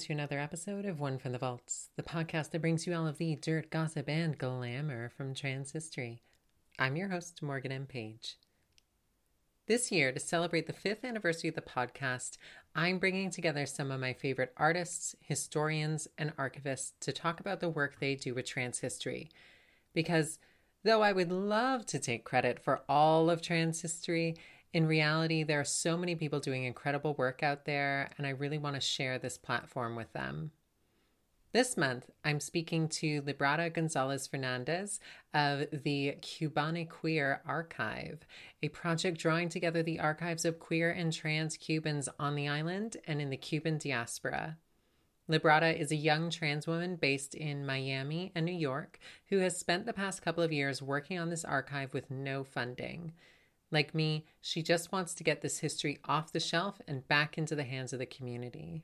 to another episode of One from the Vaults, the podcast that brings you all of the dirt, gossip, and glamour from trans history. I'm your host, Morgan M. Page. This year, to celebrate the fifth anniversary of the podcast, I'm bringing together some of my favorite artists, historians, and archivists to talk about the work they do with trans history. Because though I would love to take credit for all of trans history, in reality, there are so many people doing incredible work out there, and I really want to share this platform with them. This month, I'm speaking to Librada Gonzalez Fernandez of the Cubanecuir Archive, a project drawing together the archives of queer and trans Cubans on the island and in the Cuban diaspora. Librada is a young trans woman based in Miami and New York who has spent the past couple of years working on this archive with no funding. Like me, she just wants to get this history off the shelf and back into the hands of the community.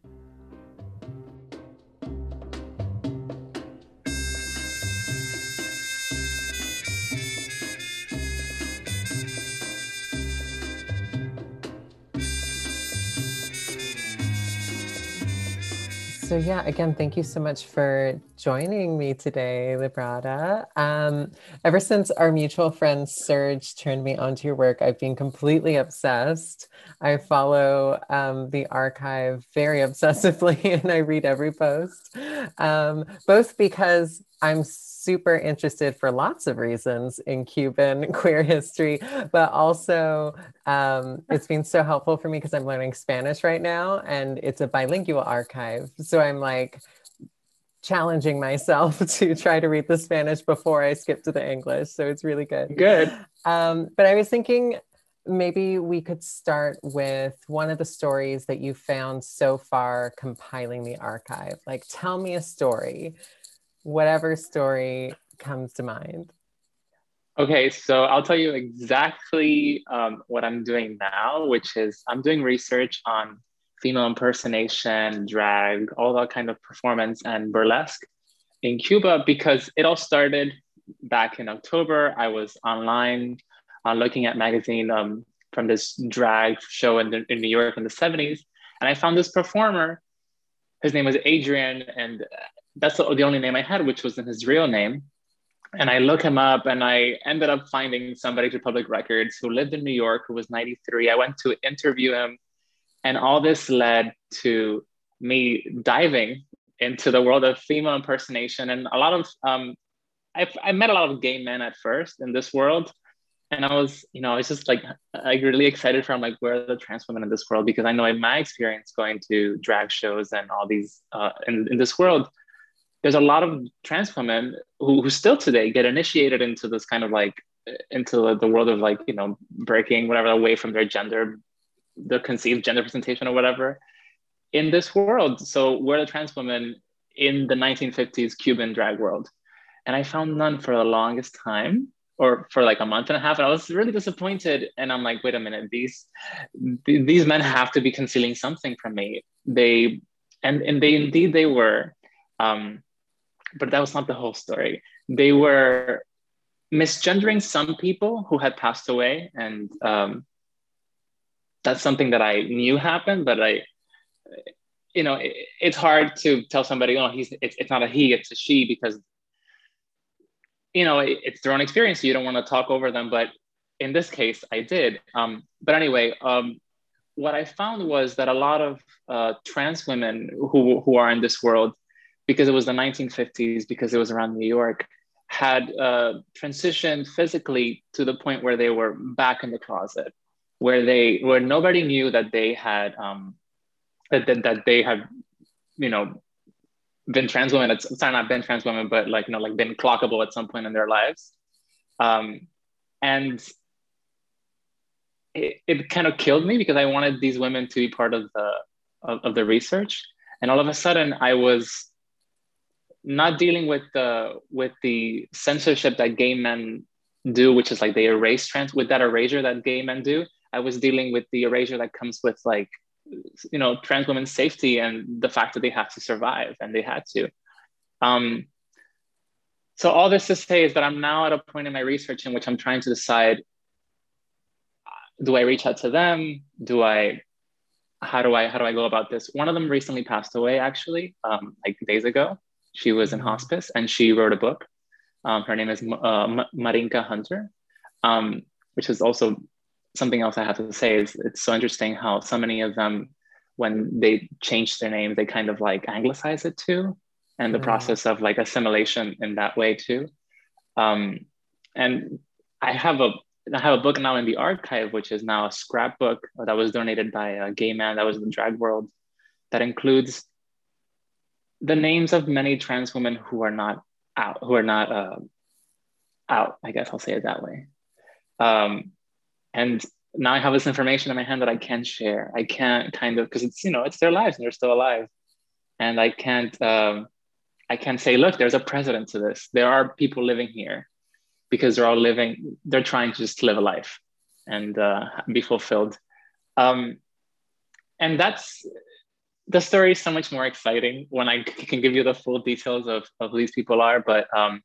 So yeah, again, thank you so much for joining me today, Librada. Um, ever since our mutual friend Serge turned me onto your work, I've been completely obsessed. I follow um, the archive very obsessively, and I read every post, um, both because I'm super interested for lots of reasons in Cuban queer history, but also um, it's been so helpful for me because I'm learning Spanish right now and it's a bilingual archive. So I'm like challenging myself to try to read the Spanish before I skip to the English. So it's really good. Good. Um, but I was thinking maybe we could start with one of the stories that you found so far compiling the archive. Like, tell me a story whatever story comes to mind. Okay, so I'll tell you exactly um, what I'm doing now, which is I'm doing research on female impersonation, drag, all that kind of performance and burlesque in Cuba because it all started back in October. I was online uh, looking at magazine um, from this drag show in, the, in New York in the 70s, and I found this performer. His name was Adrian, and that's the, only name I had, which wasn't his real name. And I look him up and I ended up finding somebody through public records who lived in New York who was 93. I went to interview him. And all this led to me diving into the world of female impersonation. And a lot of, um, I, I met a lot of gay men at first in this world. And I was, you know, I was just like, like really excited for, like, where are the trans women in this world? Because I know in my experience going to drag shows and all these, uh, in, in this world, there's a lot of trans women who, who still today get initiated into this kind of like into the world of like you know breaking whatever away from their gender the conceived gender presentation or whatever in this world. So we're the trans women in the 1950s cuban drag world. And i found none for the longest time or for like a month and a half. And i was really disappointed. And i'm like wait a minute these these men have to be concealing something from me. They and and they indeed they were um but that was not the whole story. They were misgendering some people who had passed away, and um, that's something that I knew happened. But I, you know, it, it's hard to tell somebody, oh, he's it's, it's not a he, it's a she, because you know it, it's their own experience. So you don't want to talk over them, but in this case, I did. Um, but anyway, um, what I found was that a lot of uh, trans women who who are in this world because it was the 1950s, because it was around New York, had uh, transitioned physically to the point where they were back in the closet, where they where nobody knew that they had um, that, that, that they had, you know, been trans women. It's sorry, not been trans women, but like you know, like been clockable at some point in their lives, um, and it, it kind of killed me because I wanted these women to be part of the of, of the research, and all of a sudden I was not dealing with the with the censorship that gay men do, which is like they erase trans with that erasure that gay men do. I was dealing with the erasure that comes with like you know trans women's safety and the fact that they have to survive and they had to. Um, so all this to say is that I'm now at a point in my research in which I'm trying to decide: do I reach out to them? Do I? How do I? How do I go about this? One of them recently passed away, actually, um, like days ago. She was in mm-hmm. hospice, and she wrote a book. Um, her name is uh, Marinka Hunter, um, which is also something else I have to say. Is it's so interesting how so many of them, when they change their name, they kind of like anglicize it too and the mm. process of like assimilation in that way too. Um, and I have a I have a book now in the archive, which is now a scrapbook that was donated by a gay man that was in the drag world, that includes the names of many trans women who are not out, who are not uh, out. I guess I'll say it that way. Um, and now I have this information in my hand that I can't share. I can't kind of because it's you know it's their lives and they're still alive, and I can't um, I can't say, look, there's a precedent to this. There are people living here because they're all living, they're trying to just live a life and uh, be fulfilled. Um, and that's the story is so much more exciting when I can give you the full details of, of who these people are. But um,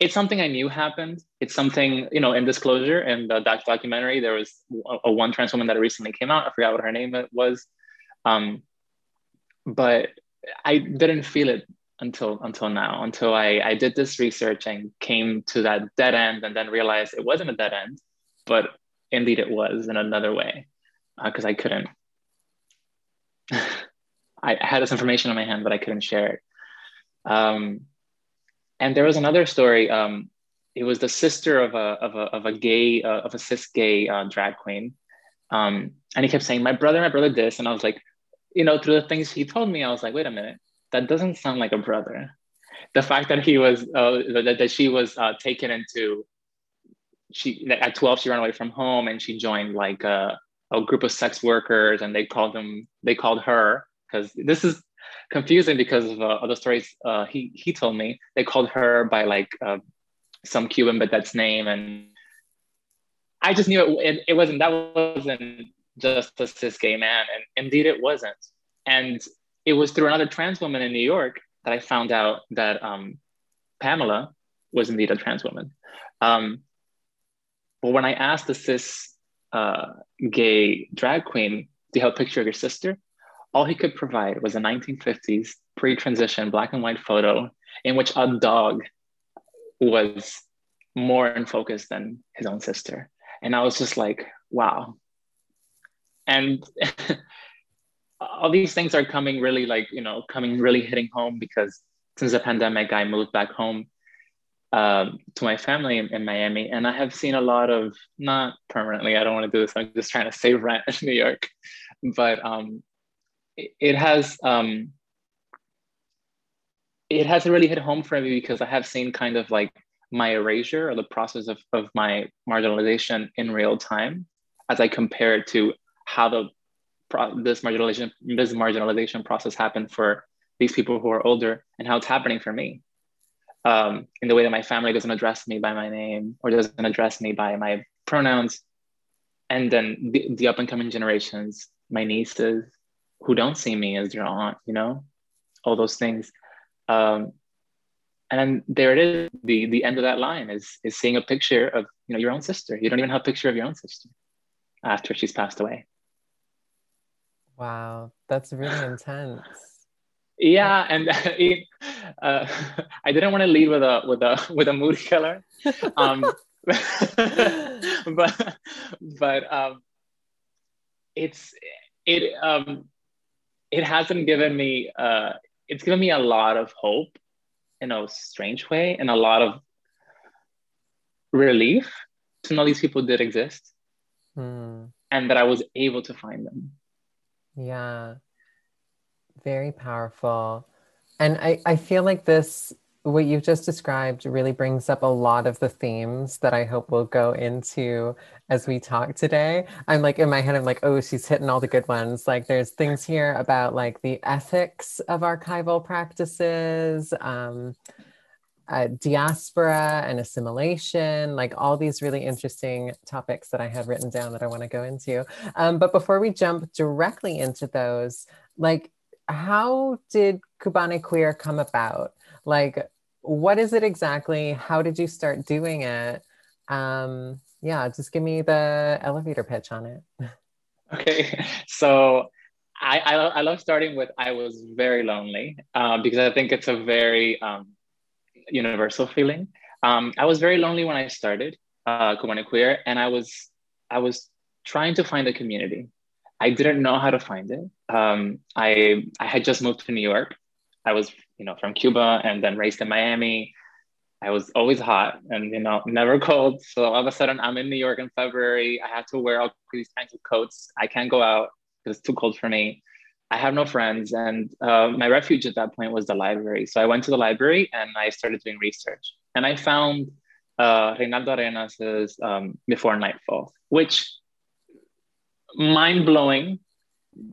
it's something I knew happened. It's something, you know, in disclosure in the doc- documentary, there was a, a, one trans woman that recently came out. I forgot what her name was. Um, but I didn't feel it until until now until I, I did this research and came to that dead end and then realized it wasn't a dead end but indeed it was in another way because uh, i couldn't i had this information in my hand but i couldn't share it um, and there was another story um, it was the sister of a of a, of a gay uh, of a cis gay uh, drag queen. Um, and he kept saying my brother my brother this. And i was like you know through the things he told me i was like wait a minute. That doesn't sound like a brother. The fact that he was uh, that, that she was uh, taken into she at 12 she ran away from home and she joined like a, a group of sex workers and they called them they called her because this is confusing because of uh, other stories uh, he he told me they called her by like uh, some Cuban but that's name and I just knew it, it, it wasn't that wasn't just a cis gay man and indeed it wasn't and it was through another trans woman in New York that I found out that um, Pamela was indeed a trans woman. Um, but when I asked the cis uh, gay drag queen, do you have a picture of your sister? All he could provide was a 1950s pre-transition black and white photo in which a dog was more in focus than his own sister. And I was just like, wow. And all these things are coming really like you know coming really hitting home because since the pandemic i moved back home um, to my family in, in, miami and i have seen a lot of not permanently i don't want to do this i'm just trying to save rent in new york but um, it, has um, it has really hit home for me because i have seen kind of like my erasure or the process of, of my marginalization in real time as i compare it to how the this marginalization this marginalization process happened for these people who are older and how it's happening for me um, in the way that my family doesn't address me by my name or doesn't address me by my pronouns. And then the, the up and coming generations my nieces who don't see me as their aunt you know all those things. Um, and then there it is the the end of that line is is seeing a picture of you know your own sister. You don't even have a picture of your own sister after she's passed away. Wow, that's really intense. Yeah, and uh, I didn't want to lead with a with a with a mood killer, um, but but um, it's it um, it hasn't given me uh, it's given me a lot of hope in a strange way and a lot of relief to know these people did exist hmm. and that I was able to find them. Yeah. Very powerful. And I, I feel like this, what you've just described, really brings up a lot of the themes that I hope we'll go into as we talk today. I'm like, in my head, I'm like, oh, she's hitting all the good ones. Like, there's things here about like the ethics of archival practices. Um, uh, diaspora and assimilation, like all these really interesting topics that I had written down that I want to go into. Um, but before we jump directly into those, like, how did Cubanecuir come about? Like, what is it exactly? How did you start doing it? Um, yeah, just give me the elevator pitch on it. Okay, so I, I, I love starting with I was very lonely uh, because I think it's a very um, universal feeling. Um, I was very lonely when I started uh, Cubanecuir, and I was I was trying to find a community. I didn't know how to find it. Um, I I had just moved to New York. I was you know from Cuba and then raised in Miami. I was always hot and you know never cold. So all of a sudden I'm in New York in February. I have to wear all these kinds of coats. I can't go out because it's too cold for me. I have no friends, and uh, my refuge at that point was the library. So I went to the library and I started doing research, and I found uh, Arenas's um, Before Nightfall, which mind blowing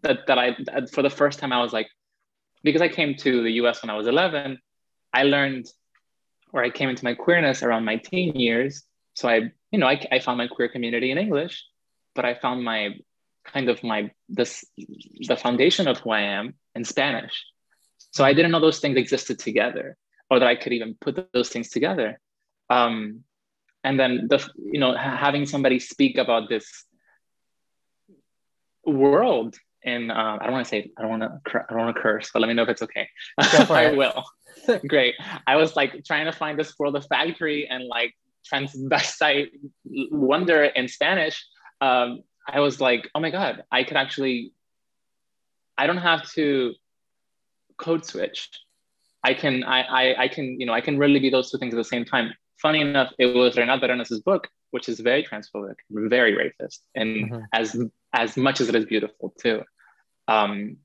that that I that for the first time I was like, because I came to the U.S. when I was 11, I learned, or I came into my queerness around my teen years. So I, you know, I, I found my queer community in English, but I found my kind of my this the foundation of who I am in Spanish. So I didn't know those things existed together, or that I could even put those things together. Um, and then the you know having somebody speak about this world in uh, I don't want to say I don't want to I don't want to curse, but let me know if it's okay. I will. Great. I was like trying to find this world of factory and like transvestite wonder in Spanish. Um, I was like, oh my god, I could actually. I don't have to code switch. I can I, I I can you know I can really be those two things at the same time. Funny enough, it was Reinaldo Arenas's book, which is very transphobic, very racist, and mm-hmm. as as much as it is beautiful too. Um,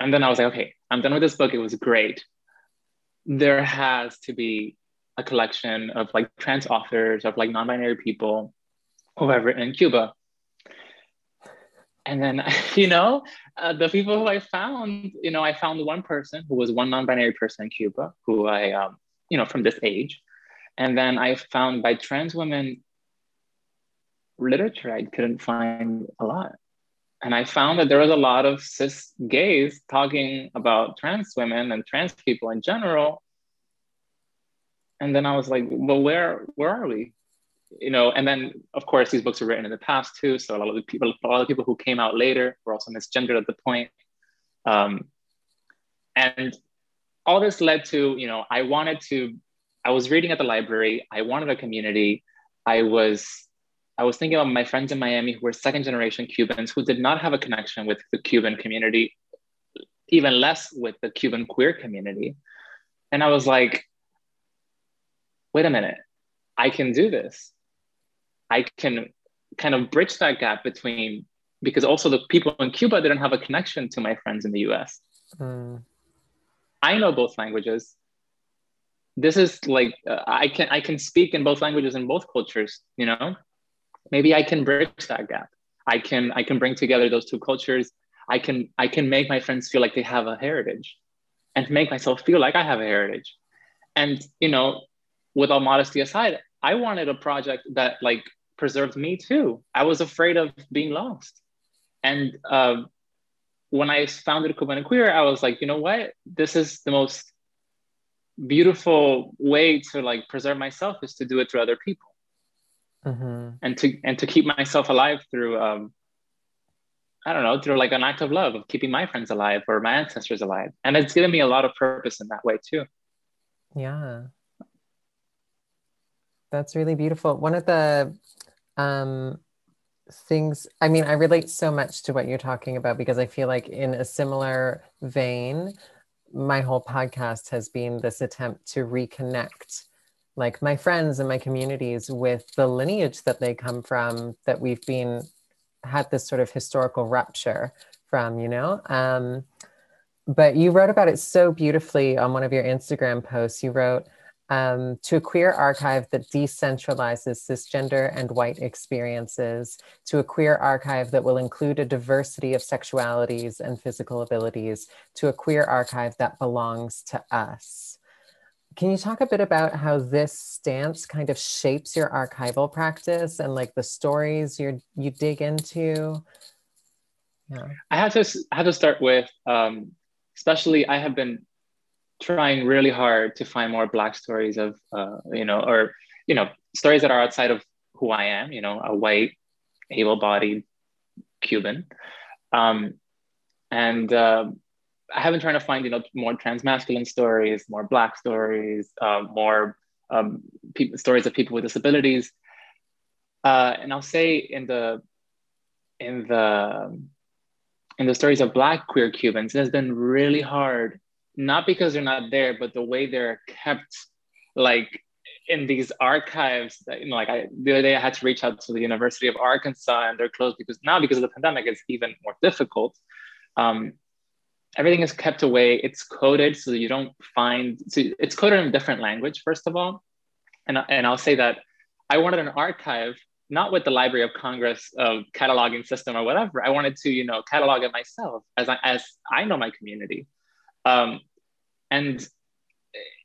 and then I was like, okay, I'm done with this book. It was great. There has to be a collection of like trans authors, of like non-binary people who have written in Cuba. And then, you know, uh, the people who I found, you know, I found one person who was one non-binary person in Cuba, who I, um, you know, from this age. And then I found by trans women literature, I couldn't find a lot. And I found that there was a lot of cis gays talking about trans women and trans people in general. And then I was like, well, where where are we? You know, and then of course these books were written in the past too. So a lot of the people, a lot of people who came out later were also misgendered at the point. Um, and all this led to, you know, I wanted to, I was reading at the library, I wanted a community. I was I was thinking about my friends in Miami who were second generation Cubans who did not have a connection with the Cuban community, even less with the Cuban queer community. And I was like, wait a minute, I can do this. I can kind of bridge that gap between, because also the people in Cuba didn't have a connection to my friends in the US. Mm. I know both languages. This is like uh, I can I can speak in both languages in both cultures, you know maybe i can bridge that gap. I can i can bring together those two cultures. I can i can make my friends feel like they have a heritage and make myself feel like i have a heritage. And you know with all modesty aside i wanted a project that like preserved me too. I was afraid of being lost. And uh, when i founded Cubanecuir i was like you know what? This is the most beautiful way to like preserve myself is to do it through other people mm-hmm. and to and to keep myself alive through um, I don't know through like an act of love of keeping my friends alive or my ancestors alive, and it's given me a lot of purpose in that way too. Yeah, that's really beautiful. One of the um, things I mean, I relate so much to what you're talking about because I feel like in a similar vein, my whole podcast has been this attempt to reconnect like my friends and my communities with the lineage that they come from that we've been had this sort of historical rupture from you know? Um, but you wrote about it so beautifully on one of your instagram posts. You wrote um, to a queer archive that decentralizes cisgender and white experiences, to a queer archive that will include a diversity of sexualities and physical abilities, to a queer archive that belongs to us. Can you talk a bit about how this stance kind of shapes your archival practice and like the stories you you dig into? Yeah. I had to I have to start with um, especially I have been trying really hard to find more Black stories of, uh, you know, or, you know, stories that are outside of who I am, you know, a white, able bodied Cuban. Um, and uh, I have been trying to find, you know, more transmasculine stories, more Black stories, uh, more um, pe- stories of people with disabilities. Uh, and I'll say in the in the in the stories of Black queer Cubans, it has been really hard, not because they're not there, but the way they're kept, like in these archives. That, you know, like I, the other day, I had to reach out to the University of Arkansas, and they're closed because now because of the pandemic, it's even more difficult. Um, everything is kept away. It's coded so you don't find. So it's coded in a different language, first of all, and and I'll say that I wanted an archive not with the Library of Congress uh, cataloging system or whatever. I wanted to, you know, catalog it myself as I, as I know my community. Um, and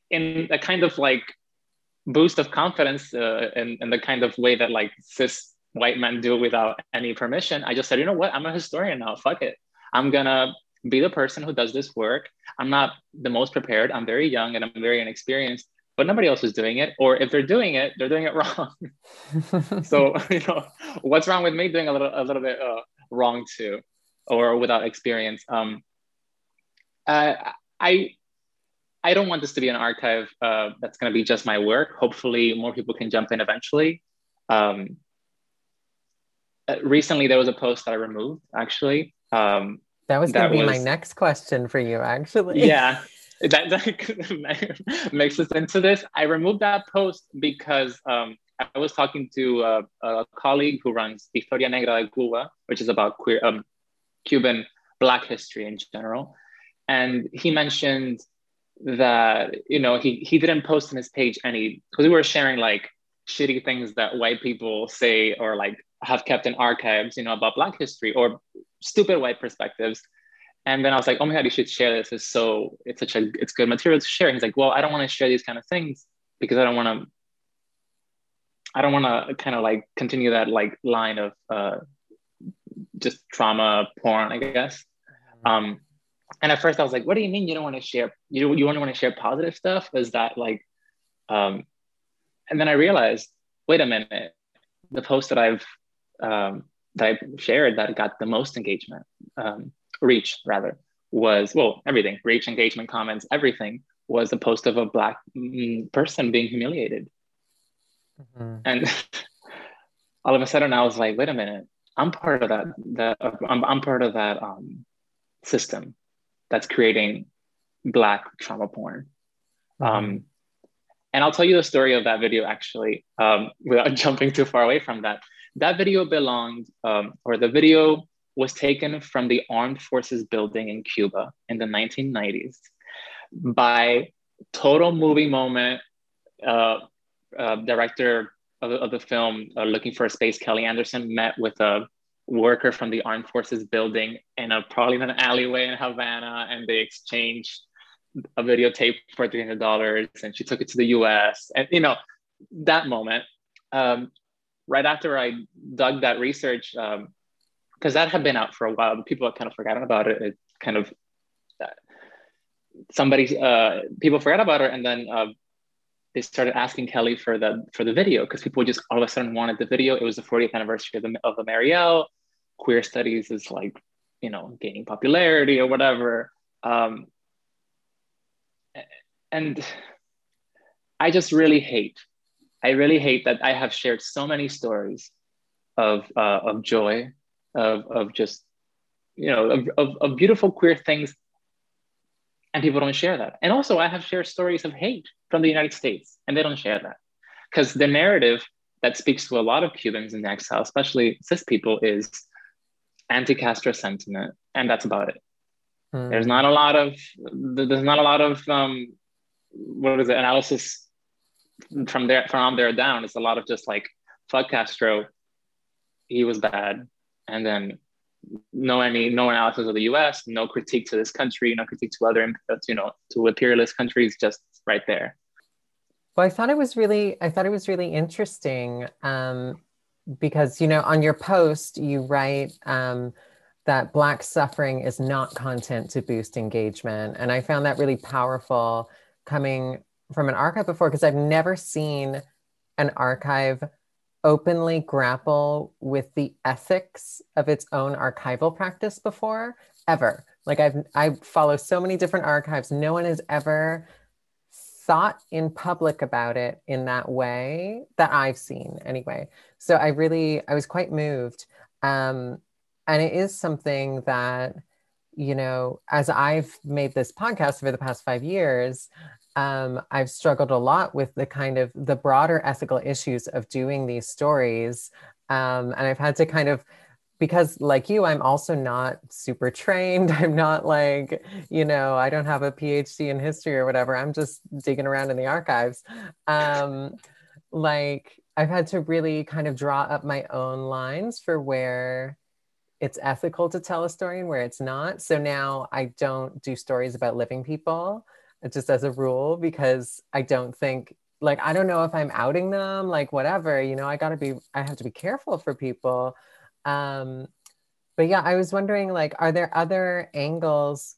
in a kind of like boost of confidence uh, in, in the kind of way that like cis white men do without any permission, I just said, you know what, I'm a historian now, fuck it. I'm gonna be the person who does this work. I'm not the most prepared, I'm very young and I'm very inexperienced, but nobody else is doing it. Or if they're doing it, they're doing it wrong. so you know, what's wrong with me doing a little a little bit uh, wrong too, or without experience? Um, uh, I I don't want this to be an archive uh, that's going to be just my work. Hopefully, more people can jump in eventually. Um, uh, recently, there was a post that I removed. Actually, um, that was going to be was, my next question for you. Actually, yeah that, that makes us into this. I removed that post because um, I was talking to a, a, colleague who runs Historia Negra de Cuba, which is about queer um, Cuban Black history in general, and he mentioned that you know he he didn't post on his page any because we were sharing like shitty things that white people say or like have kept in archives, you know, about Black history or stupid white perspectives and then I was like, oh my God, you should share this. It's so, it's such a, it's good material to share. he's like, well, I don't want to share these kind of things because I don't want to, I don't want to kind of like continue that like line of uh, just trauma porn, I guess. Mm-hmm. Um, and at first I was like, what do you mean you don't want to share, you, you only want to share positive stuff? Is that like, um, and then I realized, wait a minute, the post that I've, um, that I shared that got the most engagement, um, reach rather was well everything reach engagement comments everything was a post of a black mm, person being humiliated mm-hmm. and all of a sudden i was like wait a minute i'm part of that that i'm, I'm part of that um, system that's creating black trauma porn mm-hmm. um, and i'll tell you the story of that video actually um, without jumping too far away from that that video belonged um, or the video was taken from the Armed Forces building in Cuba in the 1990s by total movie moment uh, uh, director of, of, the film uh, looking for a space. Kelly anderson met with a worker from the armed forces building in a probably in an alleyway in havana and they exchanged a videotape for $300 and she took it to the us and you know that moment um, right after i dug that research um, because that had been out for a while, people had kind of forgotten about it. It kind of uh, somebody uh, people forgot about it, and then uh, they started asking Kelly for the for the video because people just all of a sudden wanted the video. It was the 40th anniversary of the of the Mariel. Queer studies is like you know gaining popularity or whatever, um, and I just really hate. I really hate that I have shared so many stories of uh, of joy of, of just, you know, of, of, of beautiful queer things and people don't share that. And also, I have shared stories of hate from the United States, and they don't share that because the narrative that speaks to a lot of Cubans in exile, especially cis people, is anti-Castro sentiment, and that's about it. Mm. There's not a lot of there's not a lot of um, what is it analysis from there from there down. It's a lot of just like fuck Castro, he was bad, and then no any no analysis of the U.S., no critique to this country, no critique to other you know to imperialist countries, just right there. Well, I thought it was really I thought it was really interesting um, because you know on your post you write. Um, that Black suffering is not content to boost engagement. And I found that really powerful coming from an archive before because I've never seen an archive openly grapple with the ethics of its own archival practice before ever. Like i've i follow so many different archives. No one has ever thought in public about it in that way that i've seen anyway. So i really i was quite moved. Um and it is something that you know as i've made this podcast over the past five years um, I've struggled a lot with the kind of the broader ethical issues of doing these stories. Um, and I've had to kind of, because like you, I'm also not super trained. I'm not like, you know, I don't have a PhD in history or whatever. I'm just digging around in the archives. Um, like, I've had to really kind of draw up my own lines for where it's ethical to tell a story and where it's not. So now I don't do stories about living people just as a rule because I don't think like I don't know if I'm outing them, like whatever, you know, I gotta be I have to be careful for people. Um, but yeah, I was wondering like, are there other angles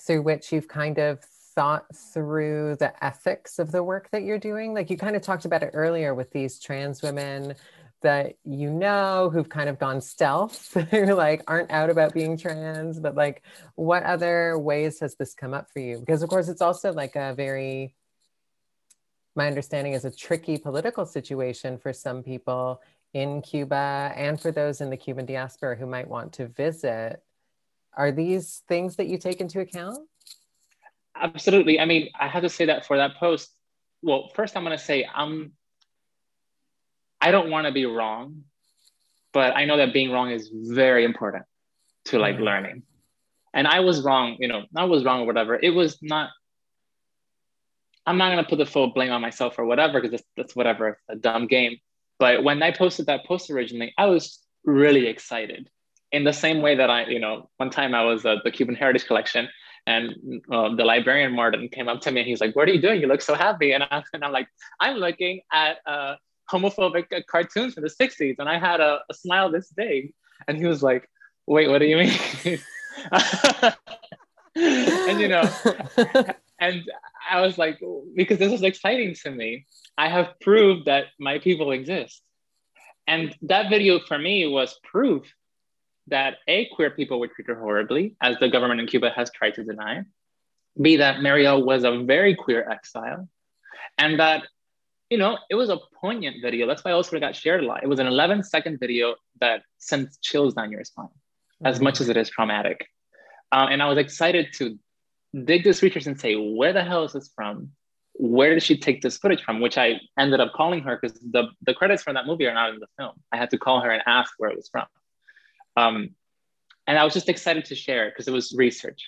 through which you've kind of thought through the ethics of the work that you're doing? Like you kind of talked about it earlier with these trans women that you know who've kind of gone stealth who like aren't out about being trans but like what other ways has this come up for you because of course it's also like a very my understanding is a tricky political situation for some people in Cuba and for those in the Cuban diaspora who might want to visit. Are these things that you take into account? Absolutely. I mean, I have to say that for that post, well, first I'm going to say I'm I don't want to be wrong, but I know that being wrong is very important to like mm-hmm. learning. And I was wrong, you know, I was wrong or whatever. It was not, I'm not going to put the full blame on myself or whatever, because that's, that's whatever, a dumb game. But when I posted that post originally, I was really excited in the same way that I, you know, one time I was at the Cuban Heritage Collection and uh, the librarian Martin came up to me and he's like, what are you doing? You look so happy. And, I, and I'm like, I'm looking at uh, homophobic cartoons from the 60s and I had a, a, smile this big. And he was like, wait, what do you mean? and you know, and I was like, because this is exciting to me. I have proved that my people exist. And that video for me was proof that A, queer people were treated horribly, as the government in Cuba has tried to deny. B, that Mariel was a very queer exile. And that you know, it was a poignant video. That's why I also it got shared a lot. It was an 11 second video that sent chills down your spine, mm-hmm. as much as it is traumatic. Um, and I was excited to dig this research and say, where the hell is this from? Where did she take this footage from? Which I ended up calling her because the, the credits from that movie are not in the film. I had to call her and ask where it was from. Um, and I was just excited to share it because it was research.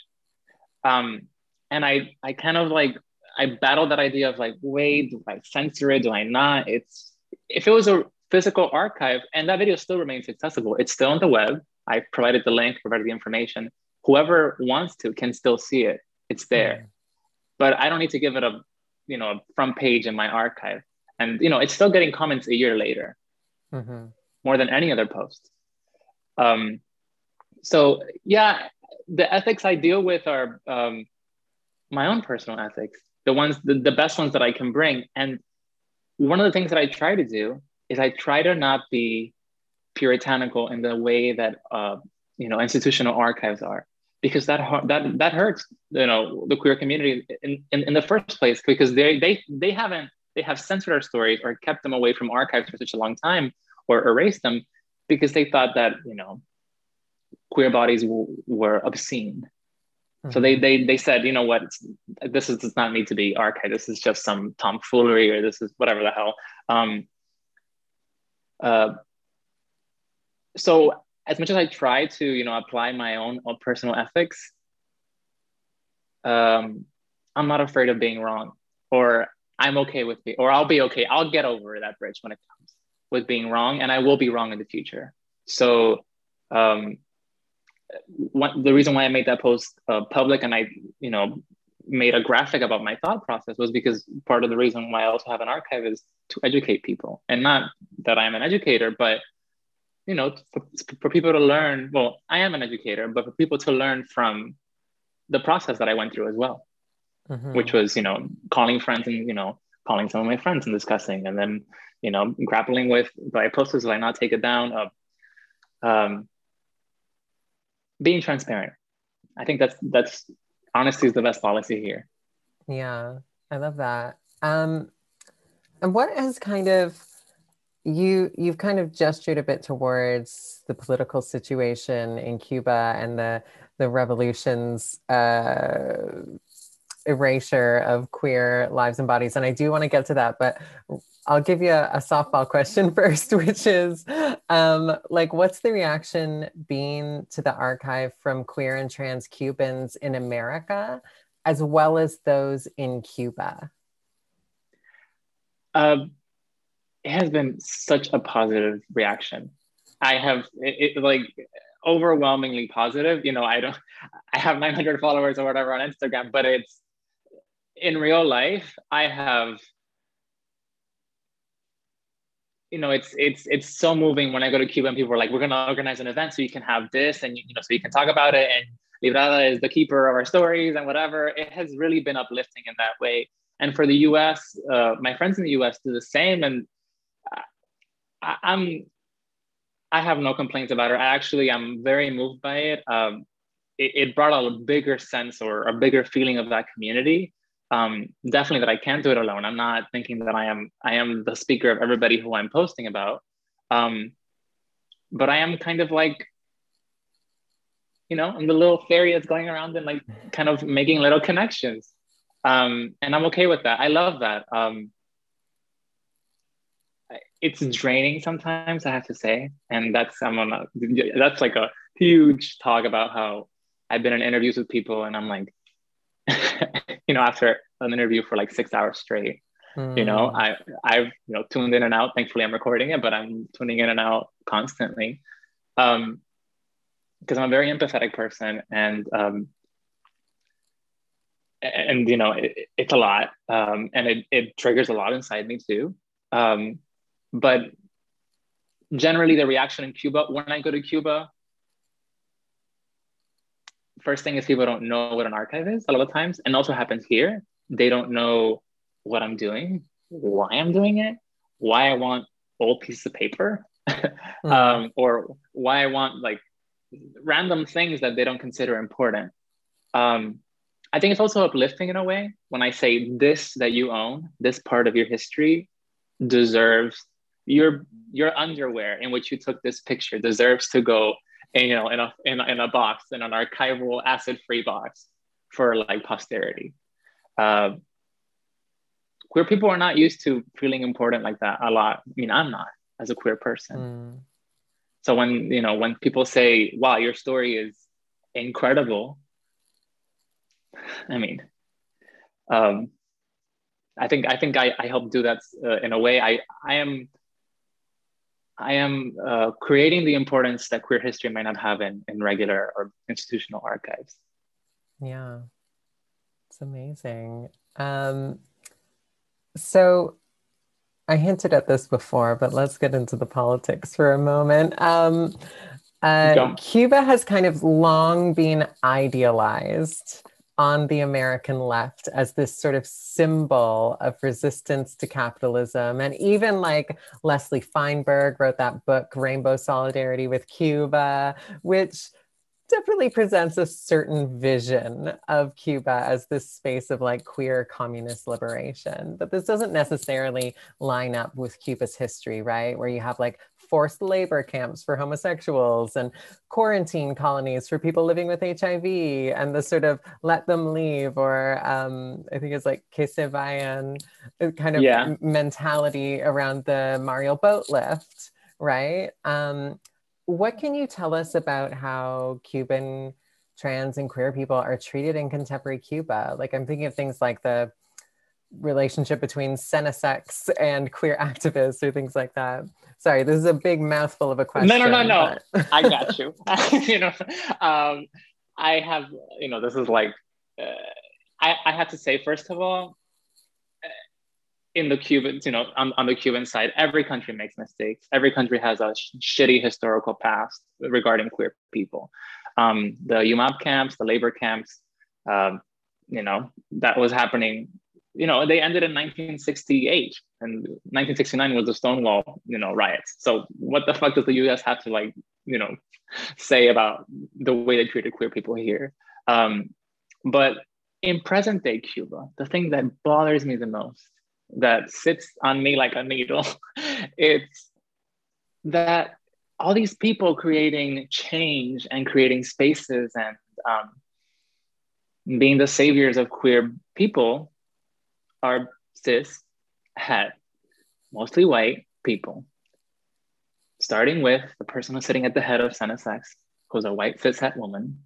Um, and I, I kind of like I battled that idea of like, wait, do I censor it? Do I not? It's if it was a physical archive and that video still remains accessible, it's still on the web. I provided the link, provided the information. Whoever wants to can still see it. It's there. Mm-hmm. But I don't need to give it a, you know, a front page in my archive. And you know, it's still getting comments a year later, mm-hmm. more than any other post. Um, so yeah, the ethics I deal with are um, my own personal ethics the ones the, the best ones that i can bring. And one of the things that i try to do is i try to not be puritanical in the way that uh, you know institutional archives are because that that that hurts you know the queer community in, in, in the first place because they they they haven't they have censored our stories or kept them away from archives for such a long time or erased them because they thought that you know queer bodies were obscene So they, they they said, you know what, this is, does not need to be archived. This is just some tomfoolery, or this is whatever the hell. Um, uh, so as much as I try to, you know, apply my own, own personal ethics, um, I'm not afraid of being wrong, or I'm okay with it, or I'll be okay. I'll get over that bridge when it comes with being wrong, and I will be wrong in the future. So um, one, the reason why I made that post uh, public and I, you know, made a graphic about my thought process was because part of the reason why I also have an archive is to educate people, and not that I'm an educator, but you know, for, for people to learn. Well, I am an educator, but for people to learn from the process that I went through as well, mm-hmm. which was, you know, calling friends and, you know, calling some of my friends and discussing, and then, you know, grappling with, do I post this? Will I not take it down? Of, um, being transparent. I think that's, that's honesty is the best policy here. Yeah, I love that. Um, and what has kind of you you've kind of gestured a bit towards the political situation in Cuba and the the revolution's uh, erasure of queer lives and bodies, and I do want to get to that, but I'll give you a, a softball question first, which is um, like, what's the reaction being to the archive from queer and trans Cubans in America, as well as those in Cuba? Um, it has been such a positive reaction. I have it, it, like overwhelmingly positive. You know, I don't, I have 900 followers or whatever on Instagram, but it's in real life. I have, you know, it's it's it's so moving when I go to Cuba and people are like, "We're gonna organize an event so you can have this and you know so you can talk about it." And Librada is the keeper of our stories and whatever. It has really been uplifting in that way. And for the U.S., uh, my friends in the U.S. do the same, and I, am I have no complaints about it. I actually am very moved by it. Um, it, it, brought a bigger sense or a bigger feeling of that community. Um, definitely that I can't do it alone. I'm not thinking that I am I am the speaker of everybody who I'm posting about. Um, but I am kind of like, you know, I'm the little fairy that's going around and like kind of making little connections. Um, and I'm okay with that. I love that. Um, it's draining sometimes i have to say and that's i'm on a, that's like a huge talk about how i've been in interviews with people and i'm like you know after an interview for like six hours straight mm. you know hmm. i i've you know tuned in and out thankfully i'm recording it but i'm tuning in and out constantly um because i'm a very empathetic person and um and you know it, it's a lot um and it, it triggers a lot inside me too um but generally, the reaction in Cuba, when I go to Cuba, first thing is people don't know what an archive is a lot of times, and also happens here. They don't know what I'm doing, why I'm doing it, why I want old pieces of paper, mm. um, or why I want like random things that they don't consider important. Um, I think it's also uplifting in a way when I say this that you own, this part of your history deserves your your underwear in which you took this picture deserves to go in, you know in a in, in a box in an archival acid free box for like posterity uh, queer people are not used to feeling important like that a lot i mean i'm not as a queer person mm. so when you know when people say wow your story is incredible i mean um, I think I think I, I help do that uh, in a way. I I am I am uh, creating the importance that queer history might not have in, in regular or institutional archives. Yeah, it's amazing. Um, so I hinted at this before, but let's get into the politics for a moment. Um, uh, Cuba has kind of long been idealized on the American left as this sort of symbol of resistance to capitalism. And even like Leslie Feinberg wrote that book, Rainbow Solidarity with Cuba, which definitely presents a certain vision of Cuba as this space of like queer communist liberation. But this doesn't necessarily line up with Cuba's history, right? Where you have like forced labor camps for homosexuals and quarantine colonies for people living with HIV and the sort of let them leave or um, I think it's like que se vayan uh, kind of yeah. mentality around the Mariel boat lift, right? Um, what can you tell us about how Cuban trans and queer people are treated in contemporary Cuba? Like I'm thinking of things like the relationship between sex and queer activists or things like that. Sorry, this is a big mouthful of a question. No, no, no, no. But... I got you. you know, um, I have, you know, this is like, uh, I, I have to say, first of all, uh, in the Cuban, you know, on, on the Cuban side, every country makes mistakes. Every country has a sh- shitty historical past regarding queer people. Um, the UMAP camps, the labor camps, um, you know, that was happening. You know, they ended in 1968, and 1969 was the Stonewall, you know, riots. So what the fuck does the U.S. have to like, you know, say about the way they treated queer people here? Um, but in present day Cuba, the thing that bothers me the most that sits on me like a needle. it's that all these people creating change and creating spaces and um, being the saviors of queer people are cis, het, mostly white people. Starting with the person who's sitting at the head of CENESEX, who's a white cis het woman.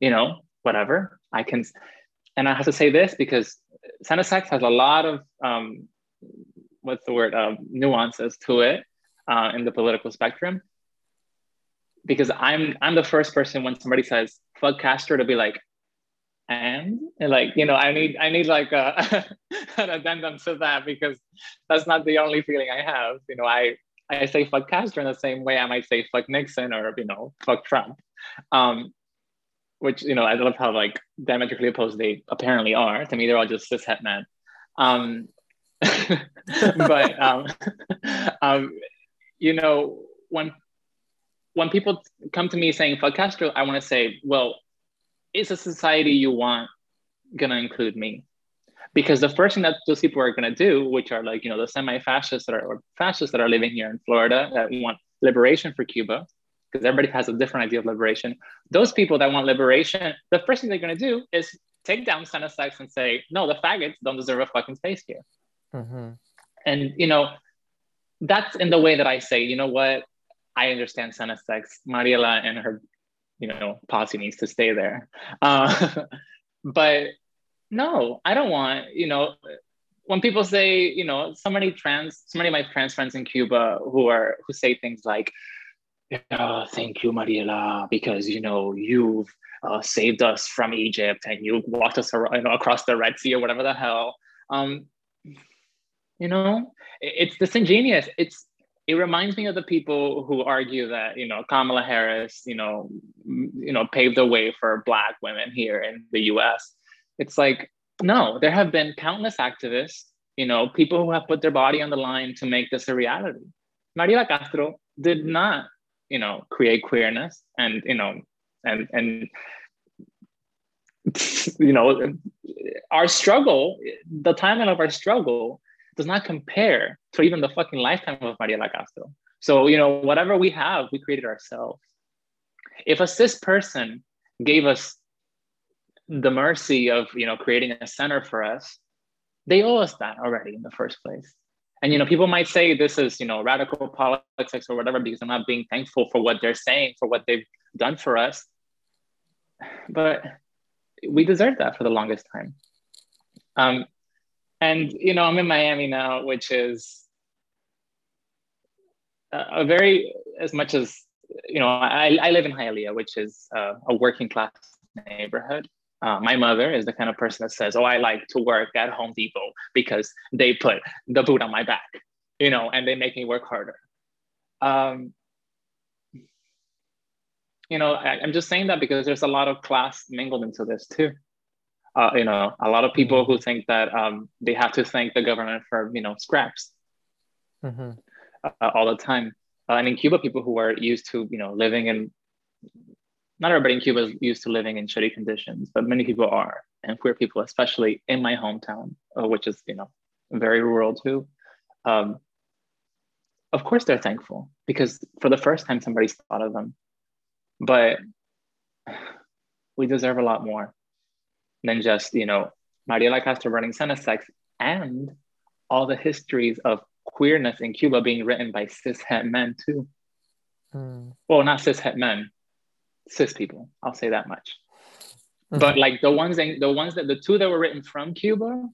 You know, whatever. I can, and I have to say this because CENESEX has a lot of um, what's the word uh, nuances to it uh, in the political spectrum. Because I'm I'm the first person when somebody says "fuck Castro" to be like, and, and like you know I need I need like a, an addendum to that because that's not the only feeling I have. You know I I say "fuck Castro" in the same way I might say "fuck Nixon" or you know "fuck Trump." Um, which you know I love how like diametrically opposed they apparently are. To me, they're all just cis het men. Um, but um, um, you know when when people come to me saying "fuck Castro," I want to say, well, is a society you want gonna include me? Because the first thing that those people are gonna do, which are like you know the semi-fascists that are or fascists that are living here in Florida that want liberation for Cuba, because everybody has a different idea of liberation. Those people that want liberation, the first thing they're going to do is take down CENESEX and say, no, the faggots don't deserve a fucking space here. Mm-hmm. And, you know, that's in the way that I say, you know what? I understand CENESEX. Mariela and her, you know, posse needs to stay there. Uh, but no, I don't want, you know, when people say, you know, so many trans, so many of my trans friends in Cuba who are, who say things like, yeah, thank you, Mariela, because you know you've uh, saved us from Egypt and you walked us around, you know, across the Red Sea or whatever the hell. Um, you know, it's disingenuous. It's it reminds me of the people who argue that you know Kamala Harris, you know, you know, paved the way for Black women here in the U.S. It's like no, there have been countless activists, you know, people who have put their body on the line to make this a reality. Mariela Castro did not you know create queerness and you know and and you know our struggle the timeline of our struggle does not compare to even the fucking lifetime of mariela castro so you know whatever we have we created ourselves if a cis person gave us the mercy of you know creating a center for us they owe us that already in the first place and you know, people might say this is you know radical politics or whatever because I'm not being thankful for what they're saying for what they've done for us. But we deserve that for the longest time. Um, and you know, I'm in Miami now, which is a, a very as much as you know, I, I live in Hialeah, which is uh, a working class neighborhood. Uh, my mother is the kind of person that says, "Oh, I like to work at Home Depot because they put the boot on my back, you know, and they make me work harder." Um, you know, I, am just saying that because there's a lot of class mingled into this too. Uh, you know, a lot of people who think that um, they have to thank the government for you know scraps mm-hmm. uh, all the time. Uh, and in Cuba, people who are used to you know living in not everybody in Cuba is used to living in shitty conditions, but many people are, and queer people, especially in my hometown, uh, which is you know very rural too. Um, of course, they're thankful because for the first time somebody's thought of them, but we deserve a lot more than just you know Mariela Castro running CENESEX and all the histories of queerness in Cuba being written by cis het men too. Mm. Well, not cis het men, cis people. I'll say that much. Mm-hmm. But like the ones that the ones that the two that were written from Cuba,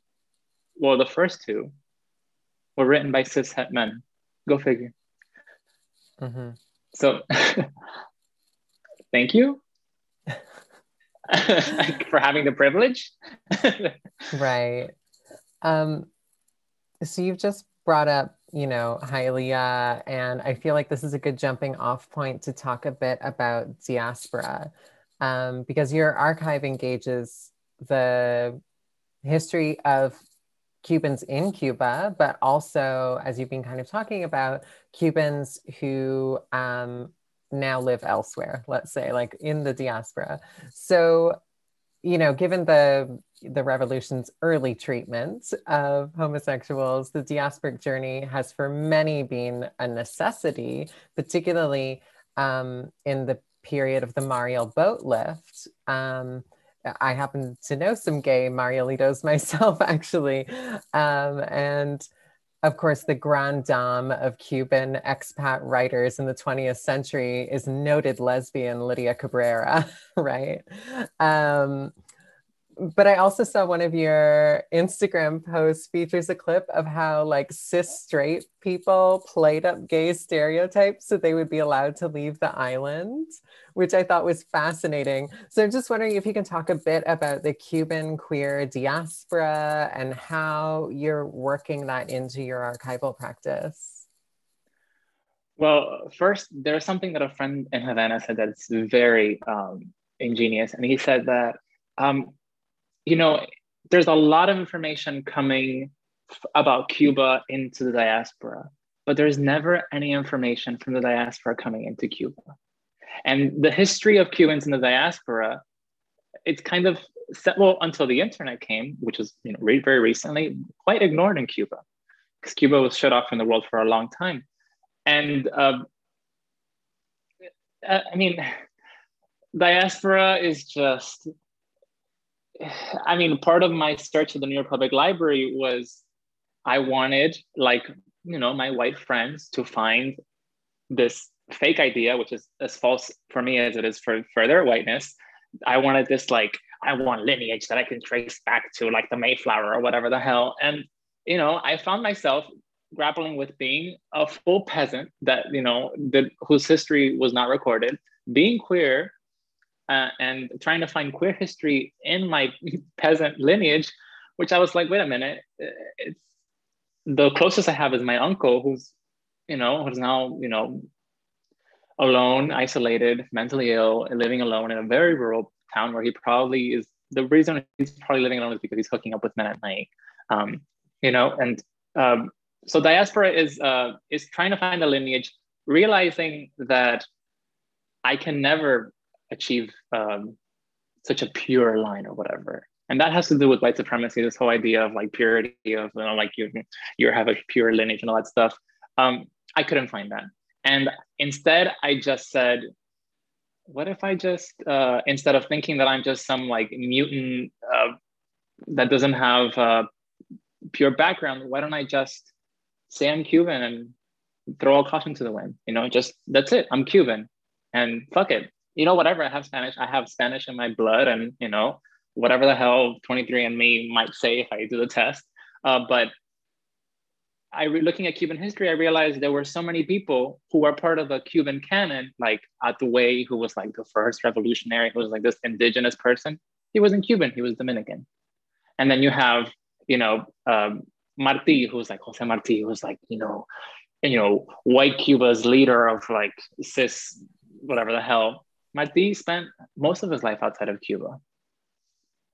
well, the first two were written by cis het men. Go figure. Mm-hmm. So, thank you for having the privilege. right. Um, So you've just brought up, you know, Hialeah, and I feel like this is a good jumping off point to talk a bit about diaspora, um, because your archive engages the history of Cubans in Cuba, but also, as you've been kind of talking about, Cubans who um, now live elsewhere, let's say, like in the diaspora. So, you know, given the the revolution's early treatment of homosexuals, the diasporic journey has for many been a necessity, particularly um, in the period of the Mariel boat lift. Um, I happen to know some gay Marielitos myself, actually. Um, and of course, the grand dame of Cuban expat writers in the 20th century is noted lesbian Lydia Cabrera, right? Um, but I also saw one of your Instagram posts features a clip of how like cis straight people played up gay stereotypes so they would be allowed to leave the island, which I thought was fascinating. So I'm just wondering if you can talk a bit about the Cuban queer diaspora and how you're working that into your archival practice. Well, first, there's something that a friend in Havana said that's very um, ingenious. And he said that um, you know, there's a lot of information coming about Cuba into the diaspora, but there's never any information from the diaspora coming into Cuba. And the history of Cubans in the diaspora, it's kind of set, well, until the internet came, which was you know, very recently, quite ignored in Cuba, because Cuba was shut off from the world for a long time. And um, I mean, diaspora is just I mean, part of my search at the New York Public Library was I wanted, like, you know, my white friends to find this fake idea, which is as false for me as it is for, for their whiteness. I wanted this, like, I want lineage that I can trace back to, like, the Mayflower or whatever the hell. And, you know, I found myself grappling with being a full peasant that, you know, whose history was not recorded, being queer, uh, and trying to find queer history in my peasant lineage, which I was like, wait a minute, uh, it's the closest I have is my uncle, who's, you know, who's now, you know, alone, isolated, mentally ill, living alone in a very rural town where he probably is. The reason he's probably living alone is because he's hooking up with men at night, um, you know, and um, so diaspora is uh, is trying to find a lineage, realizing that I can never achieve um, such a pure line or whatever. And that has to do with white supremacy, this whole idea of like purity of, you know, like you, you have a pure lineage and all that stuff. Um, I couldn't find that. And instead, I just said, what if I just, uh, instead of thinking that I'm just some like mutant uh, that doesn't have a pure background, why don't I just say I'm Cuban and throw all caution to the wind? You know, just that's it. I'm Cuban and fuck it you know, whatever, I have Spanish, I have Spanish in my blood, and, you know, whatever the hell 23andMe might say if I do the test. Uh, but I re- looking at Cuban history, I realized there were so many people who were part of the Cuban canon, like Hatuey, who was like the first revolutionary, who was like this indigenous person. He wasn't Cuban, he was Dominican. And then you have, you know, um, Marti, who's like Jose Marti, who's like, you know, you know, white Cuba's leader of like cis, whatever the hell. Marti spent most of his life outside of Cuba.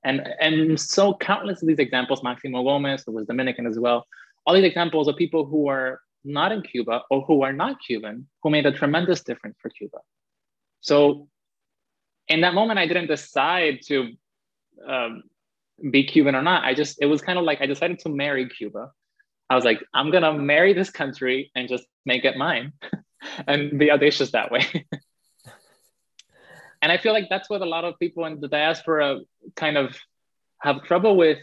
And, and so countless of these examples, Maximo Gomez, who was Dominican as well, all these examples of people who are not in Cuba or who are not Cuban, who made a tremendous difference for Cuba. So in that moment, I didn't decide to um, be Cuban or not. I just, it was kind of like I decided to marry Cuba. I was like, I'm gonna marry this country and just make it mine and be audacious that way. and I feel like that's what a lot of people in the diaspora kind of have trouble with.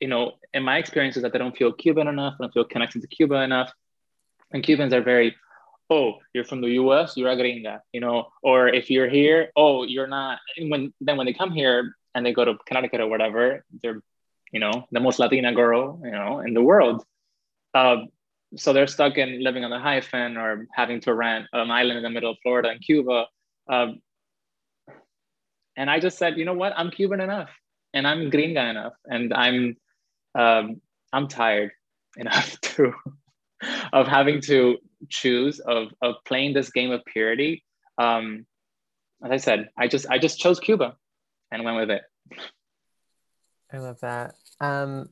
You know, in my experience is that they don't feel Cuban enough, don't feel connected to Cuba enough, and Cubans are very, oh, you're from the U.S., you're a gringa, you know, or if you're here, oh, you're not. And when then when they come here and they go to Connecticut or whatever, they're, you know, the most Latina girl, you know, in the world. Uh, so they're stuck in living on the hyphen or having to rent an island in the middle of Florida and Cuba. Uh, and I just said, you know what? I'm Cuban enough, and I'm gringa enough, and I'm um, I'm tired. enough to of having to choose of of playing this game of purity. Um, as I said, I just I just chose Cuba and went with it. I love that. Um,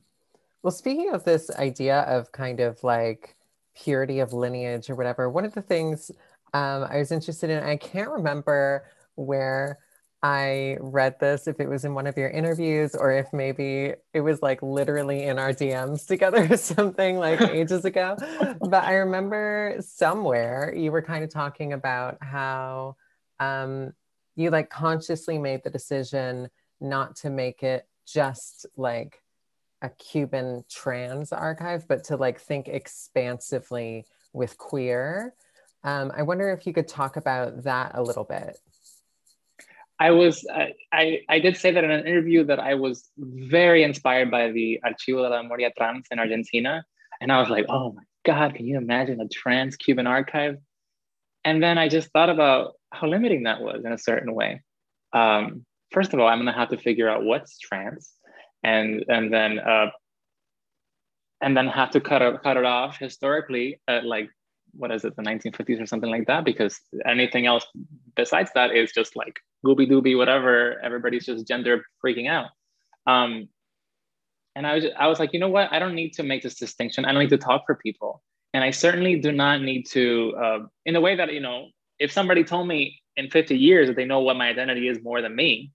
well, speaking of this idea of kind of like purity of lineage or whatever, one of the things um, I was interested in, I can't remember where I read this, if it was in one of your interviews or if maybe it was like literally in our DMs together or something like ages ago. But I remember somewhere you were kind of talking about how um, you like consciously made the decision not to make it just like a Cuban trans archive, but to like think expansively with queer. Um, I wonder if you could talk about that a little bit. I was I, I did say that in an interview that I was very inspired by the Archivo de la Memoria Trans in Argentina, and I was like, oh my god, can you imagine a trans Cuban archive? And then I just thought about how limiting that was in a certain way. Um, first of all, I'm gonna have to figure out what's trans, and and then uh, and then have to cut it cut it off historically at like what is it the 1950s or something like that because anything else besides that is just like gooby dooby whatever everybody's just gender freaking out. Um, and I was I was like you know what? I don't need to make this distinction. I don't need to talk for people. And I certainly do not need to uh, in a way that you know if somebody told me in 50 years that they know what my identity is more than me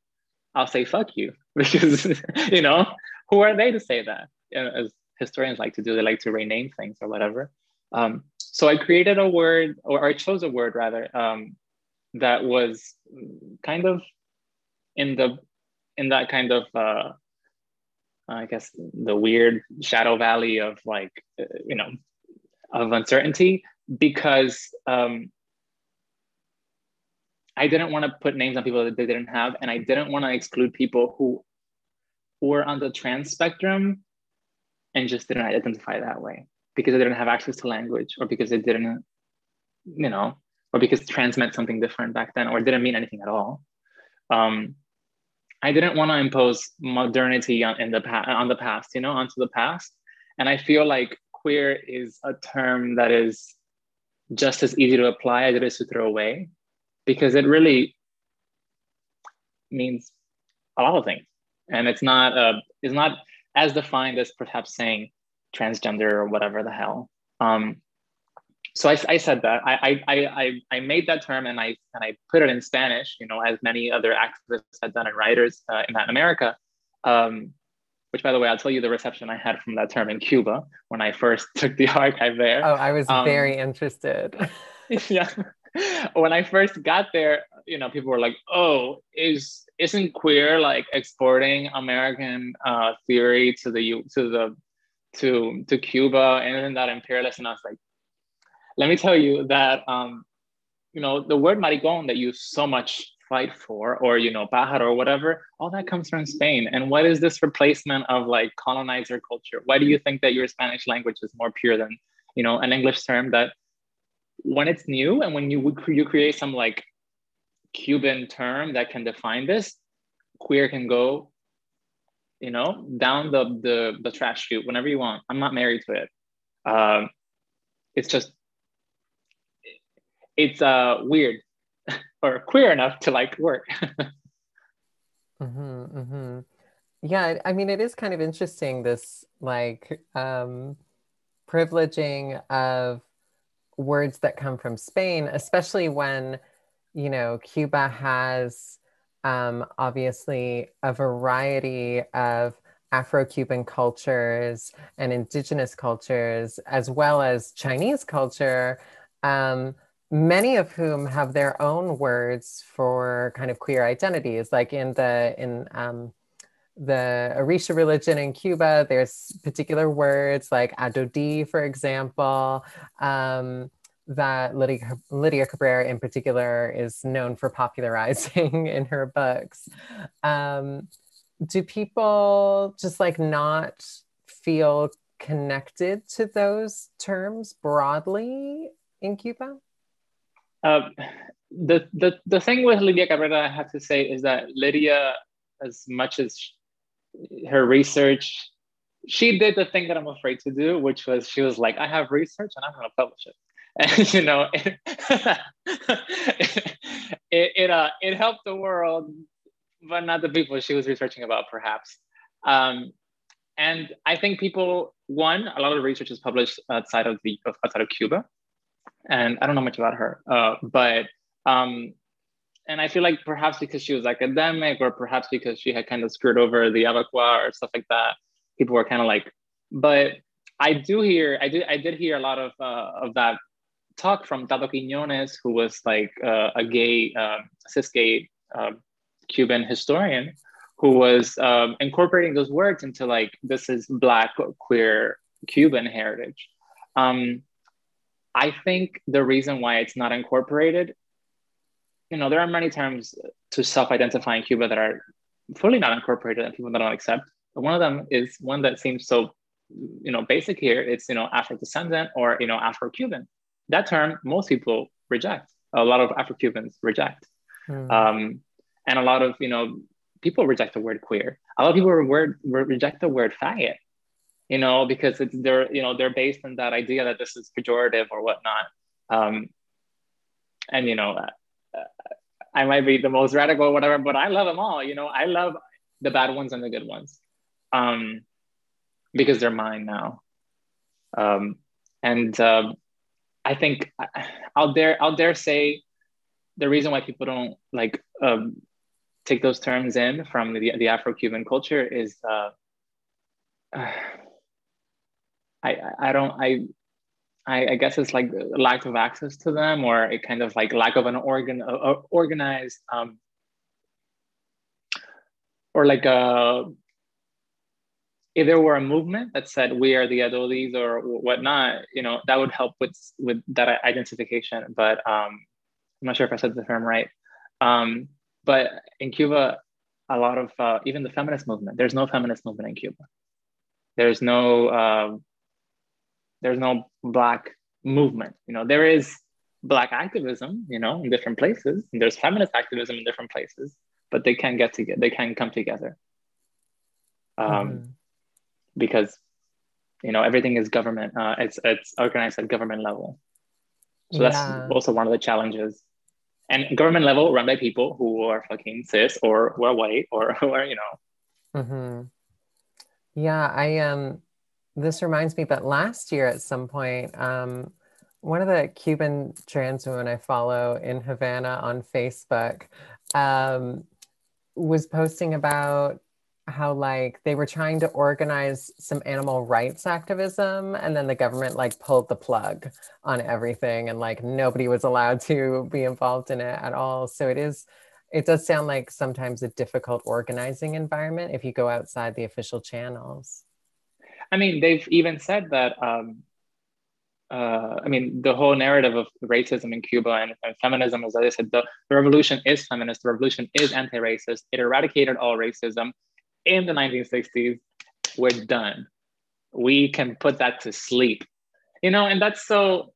I'll say fuck you. Because you know who are they to say that? As historians like to do they like to rename things or whatever. Um, so I created a word, or I chose a word rather, um, that was kind of in the in that kind of uh, I guess the weird shadow valley of like uh, you know of uncertainty because um, I didn't want to put names on people that they didn't have, and I didn't want to exclude people who were on the trans spectrum and just didn't identify that way because they didn't have access to language or because they didn't, you know, or because trans meant something different back then or didn't mean anything at all. Um, I didn't want to impose modernity on the past on the past, you know, onto the past. And I feel like queer is a term that is just as easy to apply as it is to throw away, because it really means a lot of things, and it's not uh, it's not as defined as perhaps saying transgender or whatever the hell. Um, so I, I said that I, I, I, I made that term and I, and I put it in Spanish, you know, as many other activists had done and writers uh, in Latin America. Um, which, by the way, I'll tell you the reception I had from that term in Cuba when I first took the archive there. Oh, I was um, very interested. yeah. When I first got there, you know, people were like, "Oh, is isn't queer like exporting American uh, theory to the to the to to Cuba and that imperialist, and I was like, let me tell you that um, you know the word maricón that you so much fight for, or you know pájaro or whatever, all that comes from Spain. And what is this replacement of like colonizer culture? Why do you think that your Spanish language is more pure than you know an English term that when it's new and when you you create some like Cuban term that can define this, queer can go you know, down the the, the trash chute whenever you want. I'm not married to it. Um, it's just it's uh weird or queer enough to like work. mm-hmm, mm-hmm. Yeah, I mean, it is kind of interesting this like um, privileging of words that come from Spain, especially when you know Cuba has um, obviously a variety of Afro Cuban cultures and indigenous cultures, as well as Chinese culture, um, many of whom have their own words for kind of queer identities. Like in the in um, the Orisha religion in Cuba, there's particular words like adodi, for example. Um, that Lydia, Lydia Cabrera in particular is known for popularizing in her books. Um, do people just like not feel connected to those terms broadly in Cuba? Uh, the, the, the thing with Lydia Cabrera, I have to say, is that Lydia, as much as her research she did the thing that I'm afraid to do, which was she was like, I have research and I'm going to publish it. And you know, it it it, uh, it helped the world, but not the people she was researching about, perhaps. Um, and I think people, one, a lot of research is published outside of the outside of Cuba, and I don't know much about her, uh, but um, and I feel like perhaps because she was academic, or perhaps because she had kind of screwed over the Abacuá or stuff like that, people were kind of like. But I do hear, I did, I did hear a lot of uh, of that talk from Tato Quiñones, who was like uh, a gay, uh, cis gay uh, Cuban historian, who was um, incorporating those words into like this is Black queer Cuban heritage. Um, I think the reason why it's not incorporated you know, there are many terms to self-identify in Cuba that are fully not incorporated and people that don't accept. But one of them is one that seems so, you know, basic here. It's, you know, Afro-descendant or, you know, Afro-Cuban. That term, most people reject. A lot of Afro-Cubans reject. Mm. Um, and a lot of, you know, people reject the word queer. A lot of people word, reject the word faggot, you know, because it's they're, you know, they're based on that idea that this is pejorative or whatnot. Um, and, you know, I might be the most radical or whatever, but I love them all. You know, I love the bad ones and the good ones um, because they're mine now. Um, and uh, I think I'll dare I'll dare say the reason why people don't like um, take those terms in from the, the Afro-Cuban culture is uh, I I don't I I, I, guess it's like lack of access to them or a kind of like lack of an organ uh, organized um, or like a uh, if there were a movement that said we are the adolis or whatnot you know that would help with with that identification but um, i'm not sure if i said the term right. Um, but in cuba a lot of uh, even the feminist movement there's no feminist movement in cuba. There's no uh, there's no black movement you know there is black activism you know in different places and there's feminist activism in different places but they can't get together they can't come together um, mm-hmm. because you know everything is government uh, it's it's organized at government level so yeah. that's also one of the challenges and government level run by people who are fucking cis or who are white or who are you know mm-hmm. yeah i um this reminds me that last year at some point, um, one of the Cuban trans women I follow in Havana on Facebook um, was posting about how like they were trying to organize some animal rights activism and then the government like pulled the plug on everything and like nobody was allowed to be involved in it at all. So it is it does sound like sometimes a difficult organizing environment if you go outside the official channels I mean, they've even said that. Um, uh, I mean, the whole narrative of racism in Cuba and, and feminism, as I said, the, the revolution is feminist. The revolution is anti-racist. It eradicated all racism in the 1960s. We're done. We can put that to sleep, you know, and that's so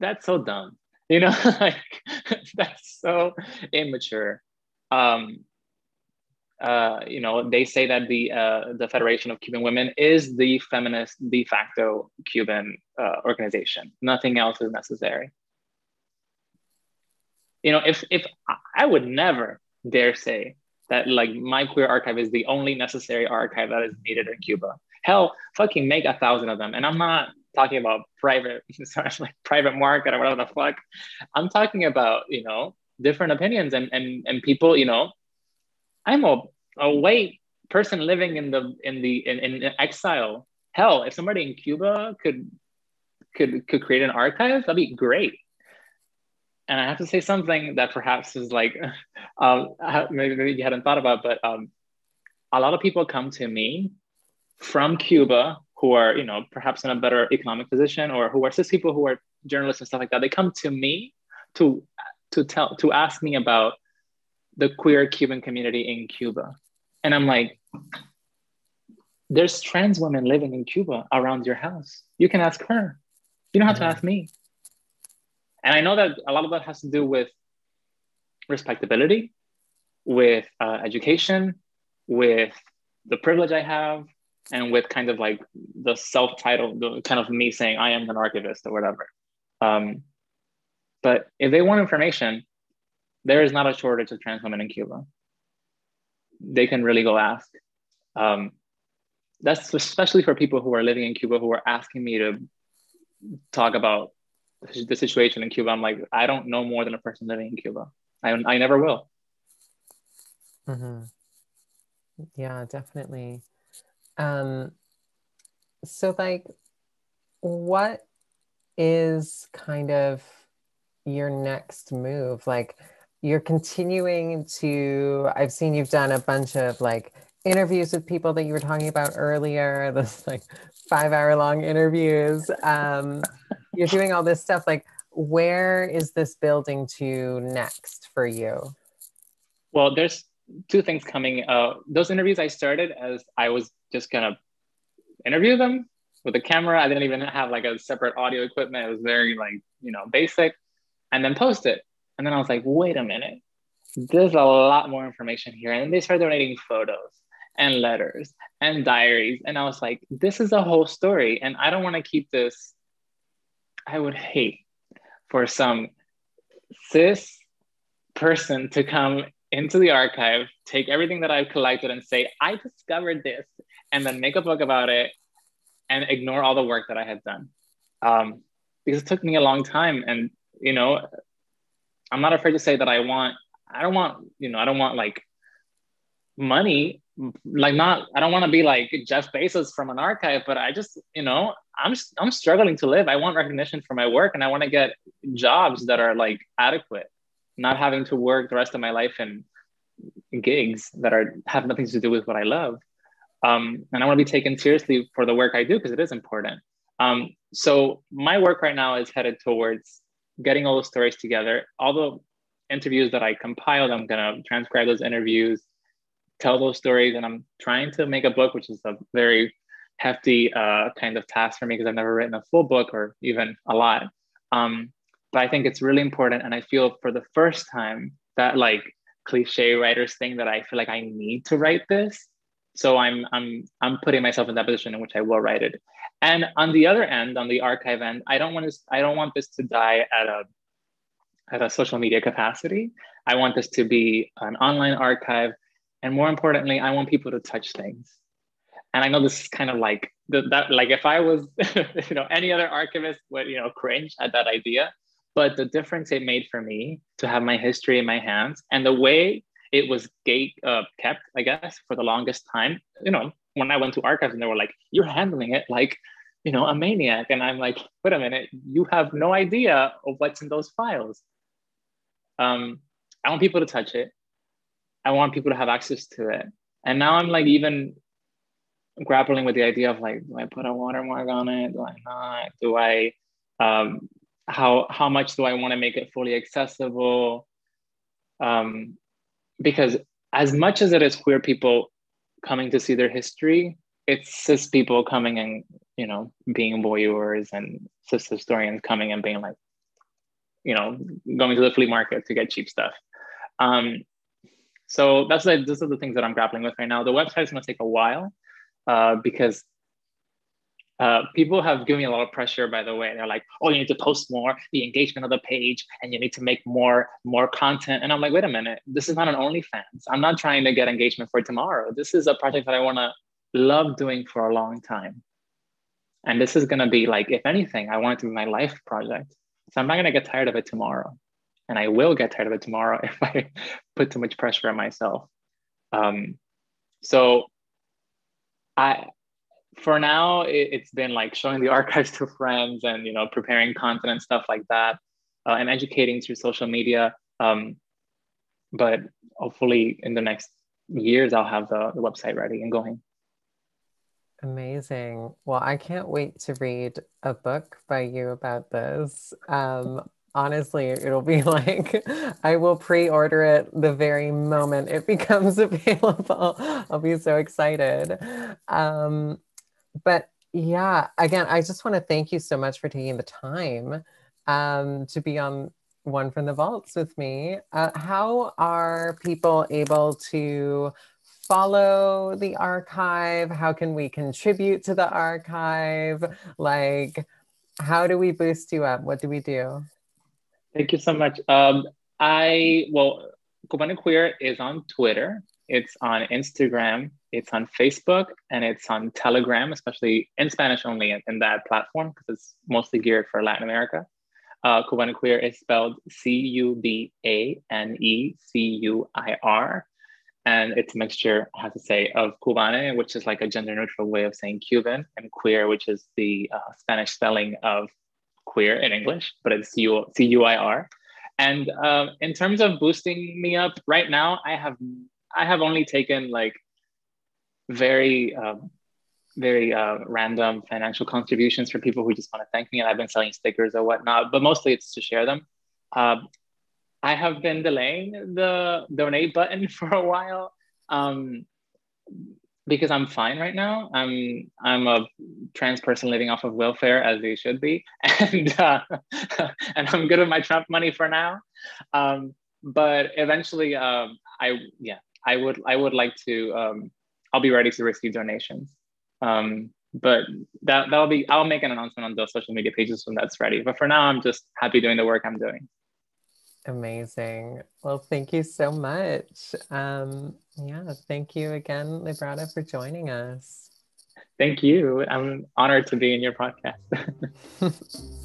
that's so dumb, you know, like that's so immature. Um, uh, you know, they say that the uh, the Federation of Cuban Women is the feminist de facto Cuban uh, organization. Nothing else is necessary. You know, if if I would never dare say that like my queer archive is the only necessary archive that is needed in Cuba. Hell, fucking make a thousand of them. And I'm not talking about private, sorry, like private market or whatever the fuck. I'm talking about, you know, different opinions and and and people, you know, I'm a, a white person living in the in the in, in exile. Hell, if somebody in Cuba could could could create an archive, that'd be great. And I have to say something that perhaps is like, um, maybe, maybe you hadn't thought about, but um, a lot of people come to me from Cuba who are, you know, perhaps in a better economic position, or who are cis people who are journalists and stuff like that. They come to me to to tell to ask me about the queer Cuban community in Cuba. And I'm like, there's trans women living in Cuba around your house. You can ask her. You don't have to ask me. And I know that a lot of that has to do with respectability, with uh, education, with the privilege I have, and with kind of like the self-title, the kind of me saying I am an archivist or whatever. Um, but if they want information, there is not a shortage of trans women in Cuba. They can really go ask. Um, that's especially for people who are living in Cuba who are asking me to talk about the situation in Cuba. I'm like, I don't know more than a person living in Cuba. I, I never will. Mm-hmm. Yeah, definitely. Um, so, like, what is kind of your next move? Like, you're continuing to, I've seen you've done a bunch of like interviews with people that you were talking about earlier, this like five hour long interviews. Um, you're doing all this stuff. Like, where is this building to next for you? Well, there's two things coming. Uh, those interviews I started as I was just gonna interview them with a camera. I didn't even have like a separate audio equipment. It was very like you know basic, and then post it. And then I was like, wait a minute, there's a lot more information here. And they started donating photos and letters and diaries, and I was like, this is a whole story, and I don't want to keep this. I would hate for some cis person to come into the archive, take everything that I've collected and say, I discovered this, and then make a book about it and ignore all the work that I had done. Um, because it took me a long time. And, you know, I'm not afraid to say that I want, I don't want, you know, I don't want like money, like not, I don't want to be like Jeff Bezos from an archive, but I just, you know, I'm, I'm struggling to live. I want recognition for my work and I want to get jobs that are like adequate not having to work the rest of my life in gigs that are have nothing to do with what I love. Um, and I want to be taken seriously for the work I do because it is important. Um, so my work right now is headed towards getting all those stories together. All the interviews that I compiled, I'm gonna transcribe those interviews, tell those stories, and I'm trying to make a book, which is a very hefty uh, kind of task for me because I've never written a full book or even a lot. Um, but I think it's really important. And I feel for the first time that like cliche writers thing that I feel like I need to write this. So I'm I'm I'm putting myself in that position in which I will write it. And on the other end, on the archive end, I don't want to I don't want this to die at a at a social media capacity. I want this to be an online archive. And more importantly, I want people to touch things. And I know this is kind of like that like if I was you know any other archivist would you know cringe at that idea but the difference it made for me to have my history in my hands and the way it was gate uh, kept, I guess, for the longest time. You know, when I went to archives and they were like, "You're handling it like, you know, a maniac," and I'm like, "Wait a minute, you have no idea of what's in those files." Um, I want people to touch it. I want people to have access to it. And now I'm like even grappling with the idea of like, do I put a watermark on it? Do I not? Do I um, how how much do I want to make it fully accessible? Um, because as much as it is queer people coming to see their history, it's cis people coming and you know being voyeurs and cis historians coming and being like, you know, going to the flea market to get cheap stuff. Um, so that's like those are the things that I'm grappling with right now. The website is going to take a while uh, because uh, people have given me a lot of pressure by the way. They're like oh you need to post more the engagement of the page and you need to make more more content. And i'm like wait a minute. This is not an onlyfans. I'm not trying to get engagement for tomorrow. This is a project that i want to love doing for a long time. And this is going to be like if anything i want it to be my life project. So i'm not going to get tired of it tomorrow. And i will get tired of it tomorrow if i put too much pressure on myself. Um, so I for now it, has been like showing the archives to friends and you know preparing content and stuff like that uh, and educating through social media um, but hopefully in the next years i'll have the, the website ready and going. Amazing. Well i can't wait to read a book by you about this. Um, honestly it'll be like i will pre-order it the very moment it becomes available. I'll be so excited. Um, but yeah, again, I just want to thank you so much for taking the time um, to be on One from the Vaults with me. Uh, how are people able to follow the archive? How can we contribute to the archive? Like, how do we boost you up? What do we do? Thank you so much. Um, I, well, Cubanecuir is on Twitter, it's on Instagram, it's on Facebook, and it's on Telegram, especially in Spanish only in, in that platform because it's mostly geared for Latin America. Uh, Cubanecuir is spelled C U B A N E C U I R. And it's a mixture, I have to say, of Cubane, which is like a gender neutral way of saying Cuban, and queer, which is the uh, Spanish spelling of queer in English, but it's C U I R. And uh, in terms of boosting me up, right now I have I have only taken like very um, very uh, random financial contributions for people who just want to thank me, and I've been selling stickers or whatnot. But mostly it's to share them. Uh, I have been delaying the donate button for a while. Um, because I'm fine right now. I'm I'm a trans person living off of welfare as they should be, and uh, and I'm good with my Trump money for now. Um, but eventually, um, I yeah, I would I would like to. Um, I'll be ready to receive donations. Um, but that that'll be I'll make an announcement on those social media pages when that's ready. But for now, I'm just happy doing the work I'm doing. Amazing. Well, thank you so much. Um, yeah, thank you again, Librada, for joining us. Thank you. I'm honored to be in your podcast.